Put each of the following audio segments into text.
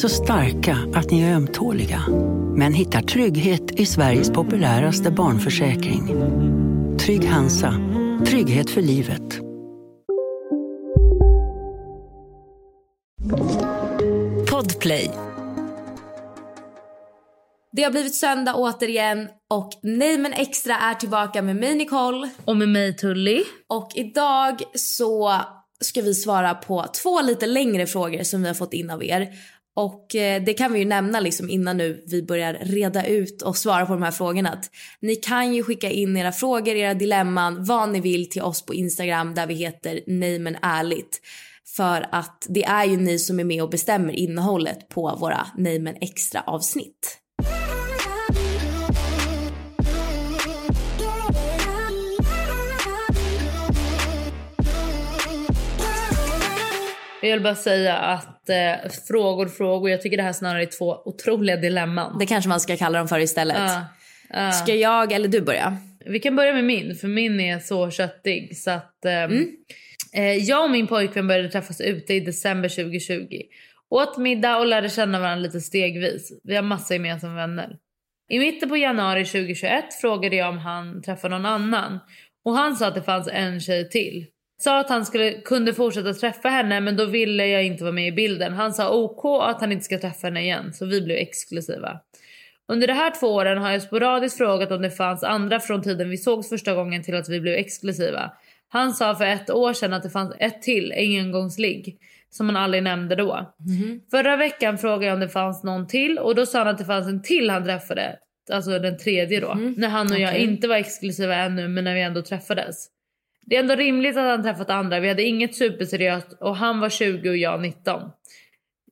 Så starka att ni är ömtåliga. Men hittar trygghet i Sveriges populäraste barnförsäkring. Trygg Hansa. Trygghet för livet. Podplay. Det har blivit söndag återigen och Nej men extra är tillbaka med mig Nicole. Och med mig Tully. Och idag så ska vi svara på två lite längre frågor som vi har fått in av er. Och eh, det kan vi ju nämna liksom innan nu vi börjar reda ut och svara på de här frågorna. Att ni kan ju skicka in era frågor, era dilemman, vad ni vill till oss på Instagram där vi heter Nej men ärligt. För att det är ju ni som är med och bestämmer innehållet på våra Nej men extra avsnitt. Jag vill bara säga att eh, frågor, frågor. Jag tycker det här snarare är två otroliga dilemman. Det kanske man ska kalla dem för istället. Ja, ja. Ska jag eller du börja? Vi kan börja med min, för min är så köttig. Så att, ehm, Mm. eh, jag och min pojkvän började träffas ute i december 2020. Åt middag och lärde känna varandra lite stegvis. Vi har massa gemensamma vänner. I mitten på januari 2021 frågade jag om han träffade någon annan. Och han sa att det fanns en tjej till. Sa att han skulle, kunde fortsätta träffa henne men då ville jag inte vara med i bilden. Han sa OK att han inte ska träffa henne igen så vi blev exklusiva. Under de här två åren har jag sporadiskt frågat om det fanns andra från tiden vi sågs första gången till att vi blev exklusiva. Han sa för ett år sedan att det fanns ett till engångsligg som han aldrig nämnde då. Förra veckan frågade jag om det fanns någon till och då sa han att det fanns en till han träffade. Alltså den tredje då. När han och jag Okej. inte var exklusiva ännu men när vi ändå träffades. Det är ändå rimligt att han träffat andra. Vi hade inget superseriöst och han var 20 och jag 19.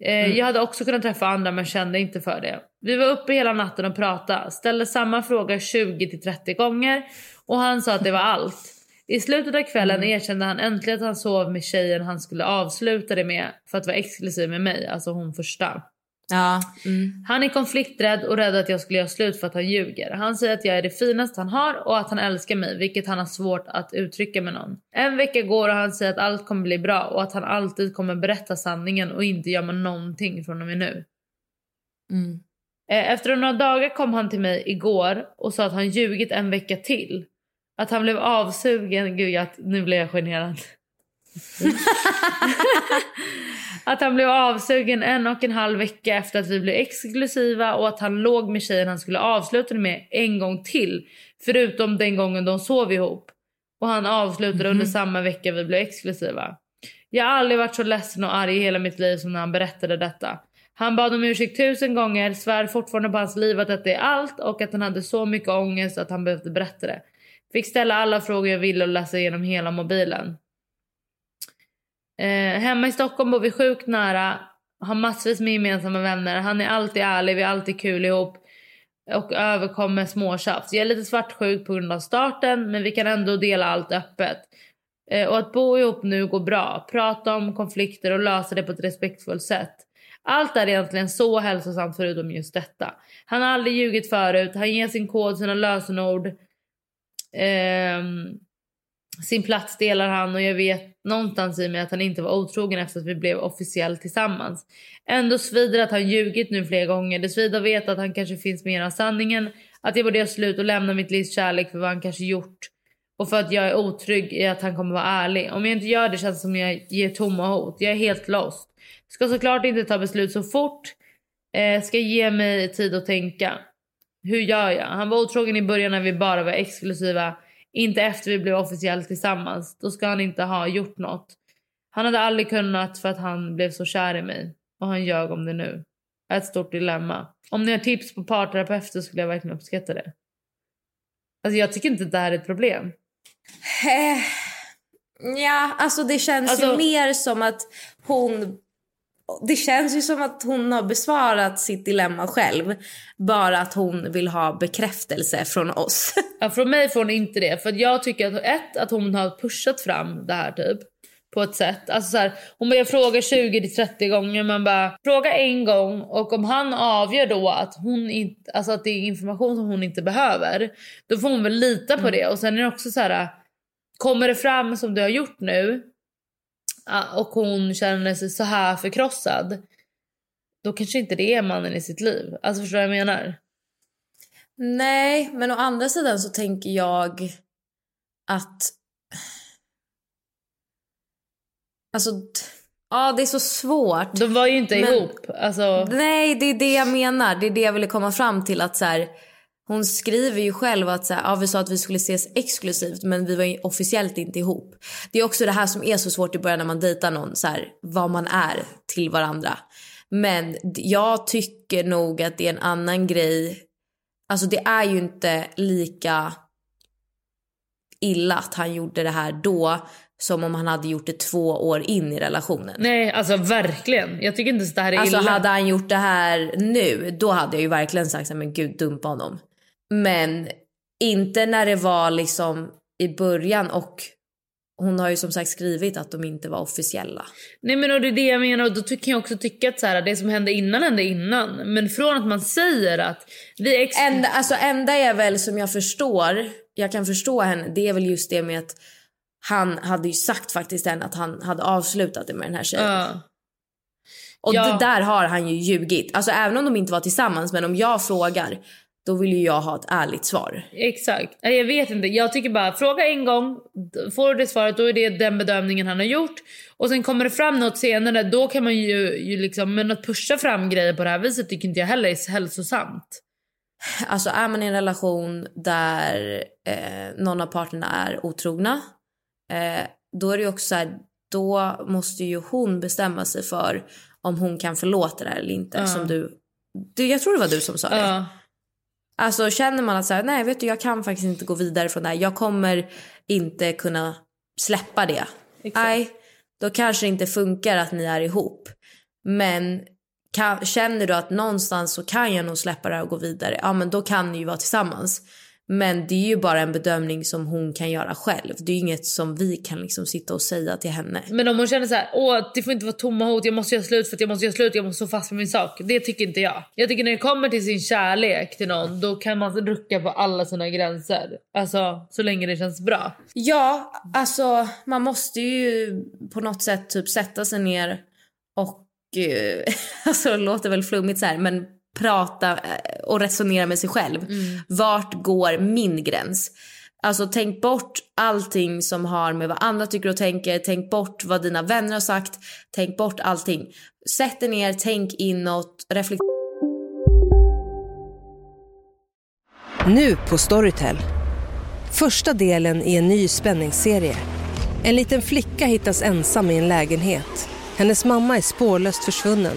Eh, Jag hade också kunnat träffa andra men kände inte för det. Vi var uppe hela natten och pratade. Ställde samma fråga 20 till 30 gånger och han sa att det var allt. I slutet av kvällen erkände han äntligen att han sov med tjejen han skulle avsluta det med för att vara exklusiv med mig, alltså hon första. Ja. Mm. Han är konflikträdd och rädd att jag skulle göra slut för att han ljuger. Han säger att jag är det finaste han har och att han älskar mig, vilket han har svårt att uttrycka med någon. En vecka går och han säger att allt kommer bli bra och att han alltid kommer berätta sanningen och inte gömma någonting från och med nu. Mm. Eh, Efter några dagar kom han till mig igår och sa att han ljugit en vecka till. Att han blev avsugen, gud jag, nu blir jag generad. att han blev avsugen en och en halv vecka efter att vi blev exklusiva och att han låg med tjejen han skulle avsluta det med en gång till. Förutom den gången de sov ihop. Och han avslutade under samma vecka vi blev exklusiva. Jag har aldrig varit så ledsen och arg i hela mitt liv som när han berättade detta. Han bad om ursäkt tusen gånger, svär fortfarande på hans liv att detta är allt och att han hade så mycket ångest att han behövde berätta det. Fick ställa alla frågor jag ville och läsa igenom hela mobilen. Eh, hemma i Stockholm bor vi sjukt nära, har massvis med gemensamma vänner. Han är alltid ärlig, vi har alltid kul ihop och överkommer småtjafs. Jag är lite svartsjuk på grund av starten men vi kan ändå dela allt öppet. Eh, och att bo ihop nu går bra. Prata om konflikter och lösa det på ett respektfullt sätt. Allt är egentligen så hälsosamt förutom just detta. Han har aldrig ljugit förut, han ger sin kod, sina lösenord. Ehm, sin plats delar han och jag vet någonstans i mig att han inte var otrogen efter att vi blev officiellt tillsammans. Ändå svider att han ljugit nu flera gånger. Det svider att veta att han kanske finns mer av sanningen. Att jag borde göra slut och lämna mitt livs kärlek för vad han kanske gjort. Och för att jag är otrygg i att han kommer vara ärlig. Om jag inte gör det känns det som jag ger tomma hot. Jag är helt lost. Ska såklart inte ta beslut så fort. Eh, ska ge mig tid att tänka. Hur gör jag? Han var otrogen i början när vi bara var exklusiva. Inte efter vi blev officiellt tillsammans. Då ska han inte ha gjort något. Han hade aldrig kunnat för att han blev så kär i mig. Och han ljög om det nu. Ett stort dilemma. Om ni har tips på parterapeuter skulle jag verkligen uppskatta det. Alltså jag tycker inte att det här är ett problem. Eh, ja, alltså det känns Alltså- ju mer som att hon... Det känns ju som att hon har besvarat sitt dilemma själv. Bara att hon vill ha bekräftelse från oss. Ja, från mig får hon inte det. För jag tycker att ett, att hon har pushat fram det här typ. På ett sätt. Alltså så här, hon börjar fråga 20-30 gånger. Man bara fråga en gång och om han avgör då att, hon inte, alltså att det är information som hon inte behöver. Då får hon väl lita på det. Och sen är det också så här. Kommer det fram som du har gjort nu. Och hon känner sig så här förkrossad. Då kanske inte det är mannen i sitt liv. Alltså förstår jag menar? Nej, men å andra sidan så tänker jag att... Alltså, ja det är så svårt. De var ju inte Men- ihop. Alltså, Nej, det är det jag menar. Det är det jag ville komma fram till. att så här, Hon skriver ju själv att så här, ja, vi sa att vi skulle ses exklusivt men vi var officiellt inte ihop. Det är också det här som är så svårt i början när man dejtar någon. Så här, vad man är till varandra. Men jag tycker nog att det är en annan grej. Alltså det är ju inte lika illa att han gjorde det här då som om han hade gjort det två år in i relationen. nej, alltså verkligen. Jag tycker inte ens det här är Alltså illa. hade han gjort det här nu, då hade jag ju verkligen sagt så men gud dumpa honom. Men inte när det var liksom i början och hon har ju som sagt skrivit att de inte var officiella. Nej men och det är det jag menar och då kan jag också tycka att så här, det som hände innan hände innan. Men från att man säger att vi ex... Enda, alltså enda är väl som jag förstår, jag kan förstå henne, det är väl just det med att han hade ju sagt faktiskt henne att han hade avslutat det med den här tjejen. Ja. Och Ja. det där har han ju ljugit. Alltså även om de inte var tillsammans, men om jag frågar, då vill ju jag ha ett ärligt svar. Exakt. Jag vet inte. Jag tycker bara fråga en gång. Får du det svaret då är det den bedömningen han har gjort. Och sen kommer det fram något senare då kan man ju, ju liksom. Men att pusha fram grejer på det här viset tycker inte jag heller är hälsosamt. Alltså är man i en relation där eh, någon av parterna är otrogna, eh, då är det också så här, då måste ju hon bestämma sig för om hon kan förlåta det eller inte. Ja. Som du, du, jag tror det var du som sa det. Alltså känner man att så här, nej vet du jag kan faktiskt inte gå vidare från det här. Jag kommer inte kunna släppa det. Exakt. Nej, då kanske det inte funkar att ni är ihop. Men kan, känner du att någonstans så kan jag nog släppa det här och gå vidare. Ja men då kan ni ju vara tillsammans. Men det är ju bara en bedömning som hon kan göra själv. Det är ju inget som vi kan liksom sitta och säga till henne. Men om hon känner så här, åh det får inte vara tomma hot, jag måste göra slut för att jag måste göra slut, jag måste stå fast med min sak. Det tycker inte jag. Jag tycker när det kommer till sin kärlek till någon, då kan man rucka på alla sina gränser. Alltså så länge det känns bra. Ja, alltså man måste ju på något sätt typ sätta sig ner och, eh, alltså det låter väl flummigt så här, men prata eh, och resonera med sig själv. Vart går min gräns? Alltså tänk bort allting som har med vad andra tycker och tänker. Tänk bort vad dina vänner har sagt. Tänk bort allting. Sätt dig ner, tänk inåt, reflektera. Nu på Storytel. Första delen i en ny spänningsserie. En liten flicka hittas ensam i en lägenhet. Hennes mamma är spårlöst försvunnen.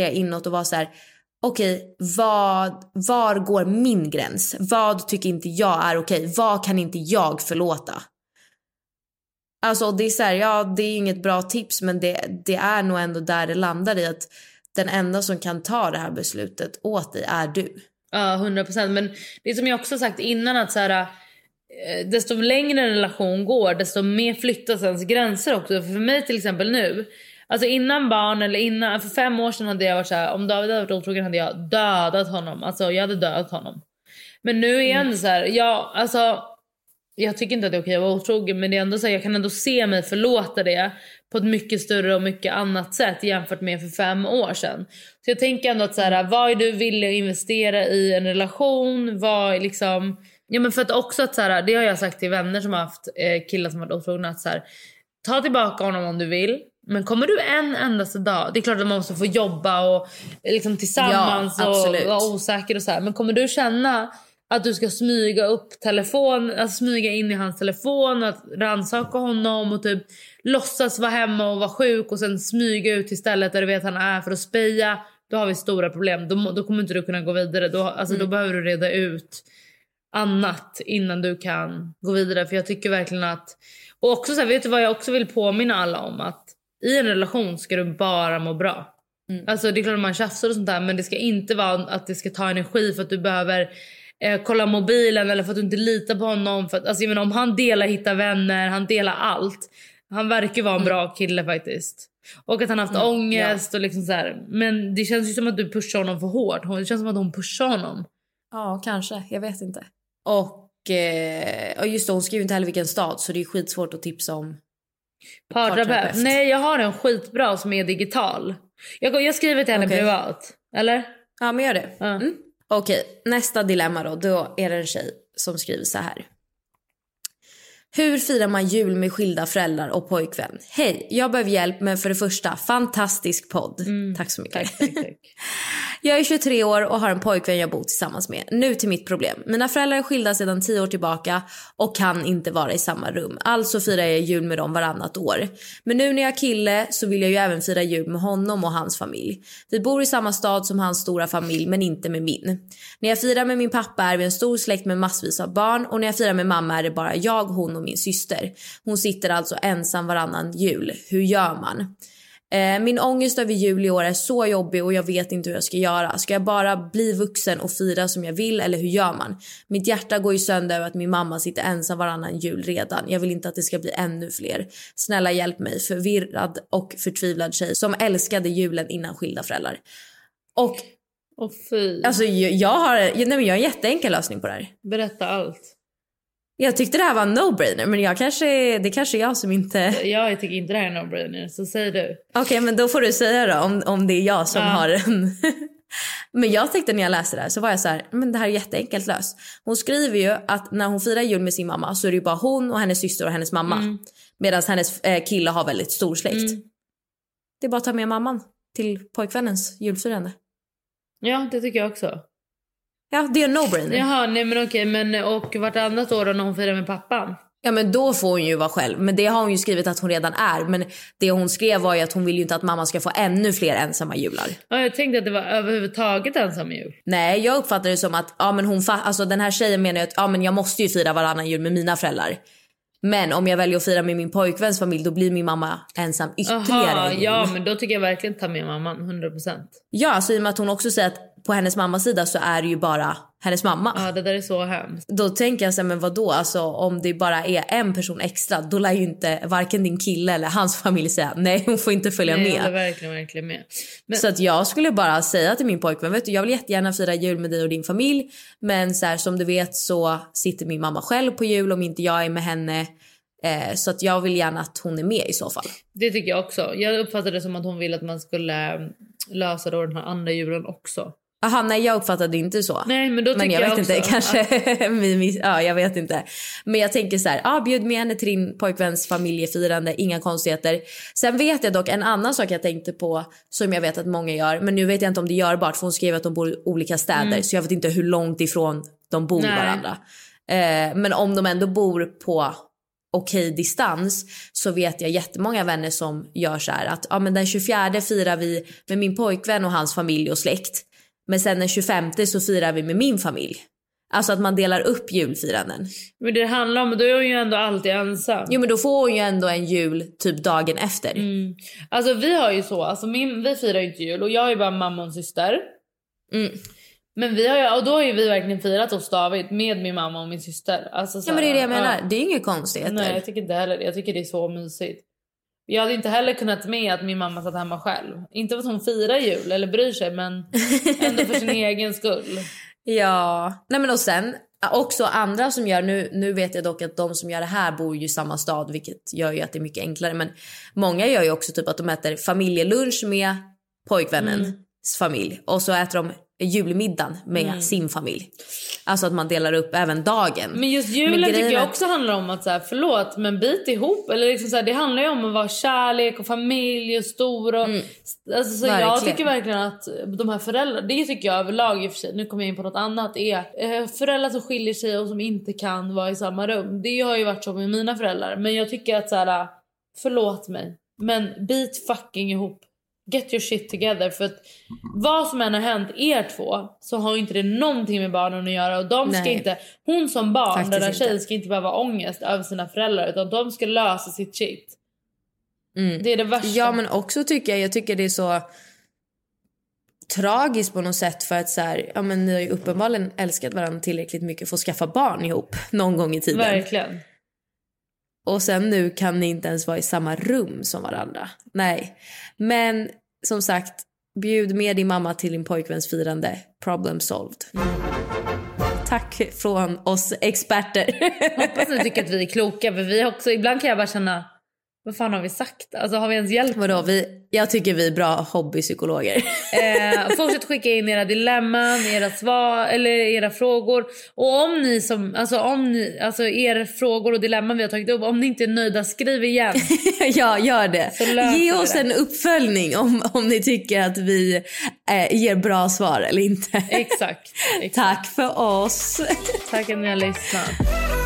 Inåt och vara så här. Okej, vad, var går min gräns? Vad tycker inte jag är okej? Vad kan inte jag förlåta? Alltså det är så här, ja det är inget bra tips men det, det är nog ändå där det landar i att den enda som kan ta det här beslutet åt dig är du. Ja, 100 procent. Men det är som jag också sagt innan att så här, eh, desto längre en relation går desto mer flyttas ens gränser också. För mig till exempel nu. Alltså innan barn eller innan, för fem år sedan hade jag varit så här, om David hade varit otrogen hade jag dödat honom. Alltså jag hade dödat honom. Men nu är jag så här, jag, alltså jag tycker inte att det är okej att vara otrogen men det är ändå så här, jag kan ändå se mig förlåta det på ett mycket större och mycket annat sätt jämfört med för fem år sedan. Så jag tänker ändå att så här, vad är du villig att investera i en relation? Vad är liksom... Ja men för att också att så här, det har jag sagt till vänner som har haft eh, killar som varit otrogna att så här, ta tillbaka honom om du vill. Men kommer du en endaste dag, det är klart att man måste få jobba och liksom tillsammans Ja, och vara osäker och så här. Men kommer du känna att du ska smyga upp telefon, alltså smyga in i hans telefon, att rannsaka honom och typ låtsas vara hemma och vara sjuk och sen smyga ut till stället där du vet han är för att speja. Då har vi stora problem. Då, då kommer inte du kunna gå vidare. Då, alltså, Mm. då behöver du reda ut annat innan du kan gå vidare. För jag tycker verkligen att... Och också så här, vet du vad jag också vill påminna alla om? Att i en relation ska du bara må bra. Alltså det är klart att man tjafsar och sånt där men det ska inte vara att det ska ta energi för att du behöver eh, kolla mobilen eller för att du inte litar på honom. För att, alltså, menar, om han delar hitta vänner, han delar allt. Han verkar vara en bra kille faktiskt. Och att han haft Mm, ångest och liksom så här. Men det känns ju som att du pushar honom för hårt. Det känns som att hon pushar honom. Ja, kanske. Jag vet inte. Och, eh, och just det, hon skriver inte heller vilken stad så det är skitsvårt att tipsa om. Parterapeut. Nej jag har en skitbra som är digital. Jag, jag skriver till henne Okej. privat. Eller? Ja, men gör det. Ja. Mm. Okej, nästa dilemma då. Då är det en tjej som skriver så här. Hur firar man jul med skilda föräldrar och pojkvän? Hej, jag behöver hjälp men för det första, fantastisk podd. Tack så mycket. Tack, tack, tack. Jag är 23 år och har en pojkvän jag bor tillsammans med. Nu till mitt problem. Mina föräldrar är skilda sedan 10 år tillbaka och kan inte vara i samma rum. Alltså firar jag jul med dem varannat år. Men nu när jag är kille så vill jag ju även fira jul med honom och hans familj. Vi bor i samma stad som hans stora familj men inte med min. När jag firar med min pappa är vi en stor släkt med massvis av barn och när jag firar med mamma är det bara jag, hon och min syster. Hon sitter alltså ensam varannan jul. Hur gör man? Eh, Min ångest över jul i år är så jobbig och jag vet inte hur jag ska göra. Ska jag bara bli vuxen och fira som jag vill eller hur gör man? Mitt hjärta går ju sönder över att min mamma sitter ensam varannan jul redan. Jag vill inte att det ska bli ännu fler. Snälla hjälp mig, förvirrad och förtvivlad tjej som älskade julen innan skilda föräldrar. Och Åh fy. alltså jag jag har, nej men jag har en jätteenkel lösning på det här. Berätta allt. Jag tyckte det här var en no-brainer men jag kanske, det kanske är jag som inte... Jag tycker inte det här är no-brainer så säg du. Okej, men då får du säga då om, om det är jag som Ja. har en... men jag tänkte när jag läste det här så var jag så här, men det här är jätteenkelt löst. Hon skriver ju att när hon firar jul med sin mamma så är det ju bara hon och hennes syster och hennes mamma. Mm. Medan hennes eh, kille har väldigt stor släkt. Det är bara att ta med mamman till pojkvännens julfirande. Ja det tycker jag också. Ja, det är en no-brainer. Jaha nej men okej men och vartannat år då när hon firar med pappan? Ja men då får hon ju vara själv. Men det har hon ju skrivit att hon redan är. Men det hon skrev var ju att hon vill ju inte att mamma ska få ännu fler ensamma jular. Ja, jag tänkte att det var överhuvudtaget ensam jul. Nej, jag uppfattar det som att ja, men hon alltså, den här tjejen menar ju att ja, men jag måste ju fira varannan jul med mina föräldrar. Men om jag väljer att fira med min pojkväns familj då blir min mamma ensam ytterligare Aha, ja men då tycker jag verkligen ta med mamman 100%. Ja, alltså, i och med att hon också säger att på hennes mammas sida så är det ju bara hennes mamma. Ja det där är så hemskt. Då tänker jag så här, men vadå? Alltså, om det bara är en person extra då lär ju inte varken din kille eller hans familj säga nej hon får inte följa Nej, med. håller verkligen verkligen med. Men, Så att jag skulle bara säga till min pojkvän, vet du, jag vill jättegärna fira jul med dig och din familj. Men så här, som du vet så sitter min mamma själv på jul om inte jag är med henne. Eh, så att jag vill gärna att hon är med i så fall. det tycker jag också. Jag uppfattade det som att hon ville att man skulle eh, lösa då den här andra julen också. Aha, nej jag uppfattade det inte så. Nej men då tycker men jag, vet också inte, kanske ja jag vet inte. Men jag tänker så här, ah, bjud med henne till din pojkväns familjefirande, inga konstigheter. Sen vet jag dock en annan sak jag tänkte på som jag vet att många gör, men nu vet jag inte om det är görbart för hon skrev att de bor i olika städer Mm. så jag vet inte hur långt ifrån de bor Nej. varandra. Eh, men om de ändå bor på okej distans så vet jag jättemånga vänner som gör så här att ja, men den 24 firar vi med min pojkvän och hans familj och släkt. Men sen den 25 så firar vi med min familj. Alltså att man delar upp julfiranden. Men det handlar om, då är hon ju ändå alltid ensam. Jo men då får hon ju ändå en jul typ dagen efter. Mm. Alltså vi har ju så, alltså min, vi firar ju inte jul och jag är bara mamma och syster. Mm. Men vi har ju, och då har ju vi verkligen firat hos David med min mamma och min syster. Alltså, så Ja men det är det jag menar. ja. Det är inga konstigheter. Nej jag tycker inte heller. Jag tycker det är så mysigt. Jag hade inte heller kunnat med att min mamma satt hemma själv. Inte för att hon firar jul eller bryr sig men ändå för sin egen skull. Ja, nej men och sen också andra som gör, nu, nu vet jag dock att de som gör det här bor ju i samma stad vilket gör ju att det är mycket enklare men många gör ju också typ att de äter familjelunch med pojkvännens familj och så äter de julmiddagen med Mm. sin familj. Alltså att man delar upp även dagen. Men just julen Men tycker jag också handlar om att så här, förlåt men bit ihop. Eller liksom så här, det handlar ju om att vara kärlek och familj och stor. Och, alltså, så jag Mm. Tycker verkligen att de här föräldrarna, det tycker jag överlag i och för sig, nu kommer jag in på något annat, är eh, föräldrar som skiljer sig och som inte kan vara i samma rum. Det har ju varit så med mina föräldrar. Men jag tycker att så här, förlåt mig, men bit fucking ihop. Get your shit together. För att vad som än har hänt er två så har inte det någonting med barnen att göra. Och de ska Nej. inte, hon som barn, Faktiskt den där inte. tjejen ska inte behöva ångest över sina föräldrar. Utan de ska lösa sitt shit. Mm. Det är det värsta. Ja men också tycker jag, jag tycker det är så tragiskt på något sätt för att så här, ja men ni har ju uppenbarligen älskat varandra tillräckligt mycket för att skaffa barn ihop någon gång i tiden. Verkligen. Och sen nu kan ni inte ens vara i samma rum som varandra. Nej. Men som sagt, bjud med din mamma till din pojkväns firande. Problem solved. Tack från oss experter. Hoppas ni tycker att vi är kloka. För vi också, ibland kan jag bara känna, vad fan har vi sagt? Alltså har vi ens hjälpt Vadå, vi, jag tycker vi är bra hobbypsykologer. Eh, fortsätt skicka in era dilemman, era svar eller era frågor. Och om ni som, alltså om ni, alltså era frågor och dilemman vi har tagit upp, om ni inte är nöjda, skriv igen. ja, gör det. Ge oss det. en uppföljning om, om ni tycker att vi eh, ger bra svar eller inte. Exakt. exakt. Tack för oss. Tack att ni har lyssnat.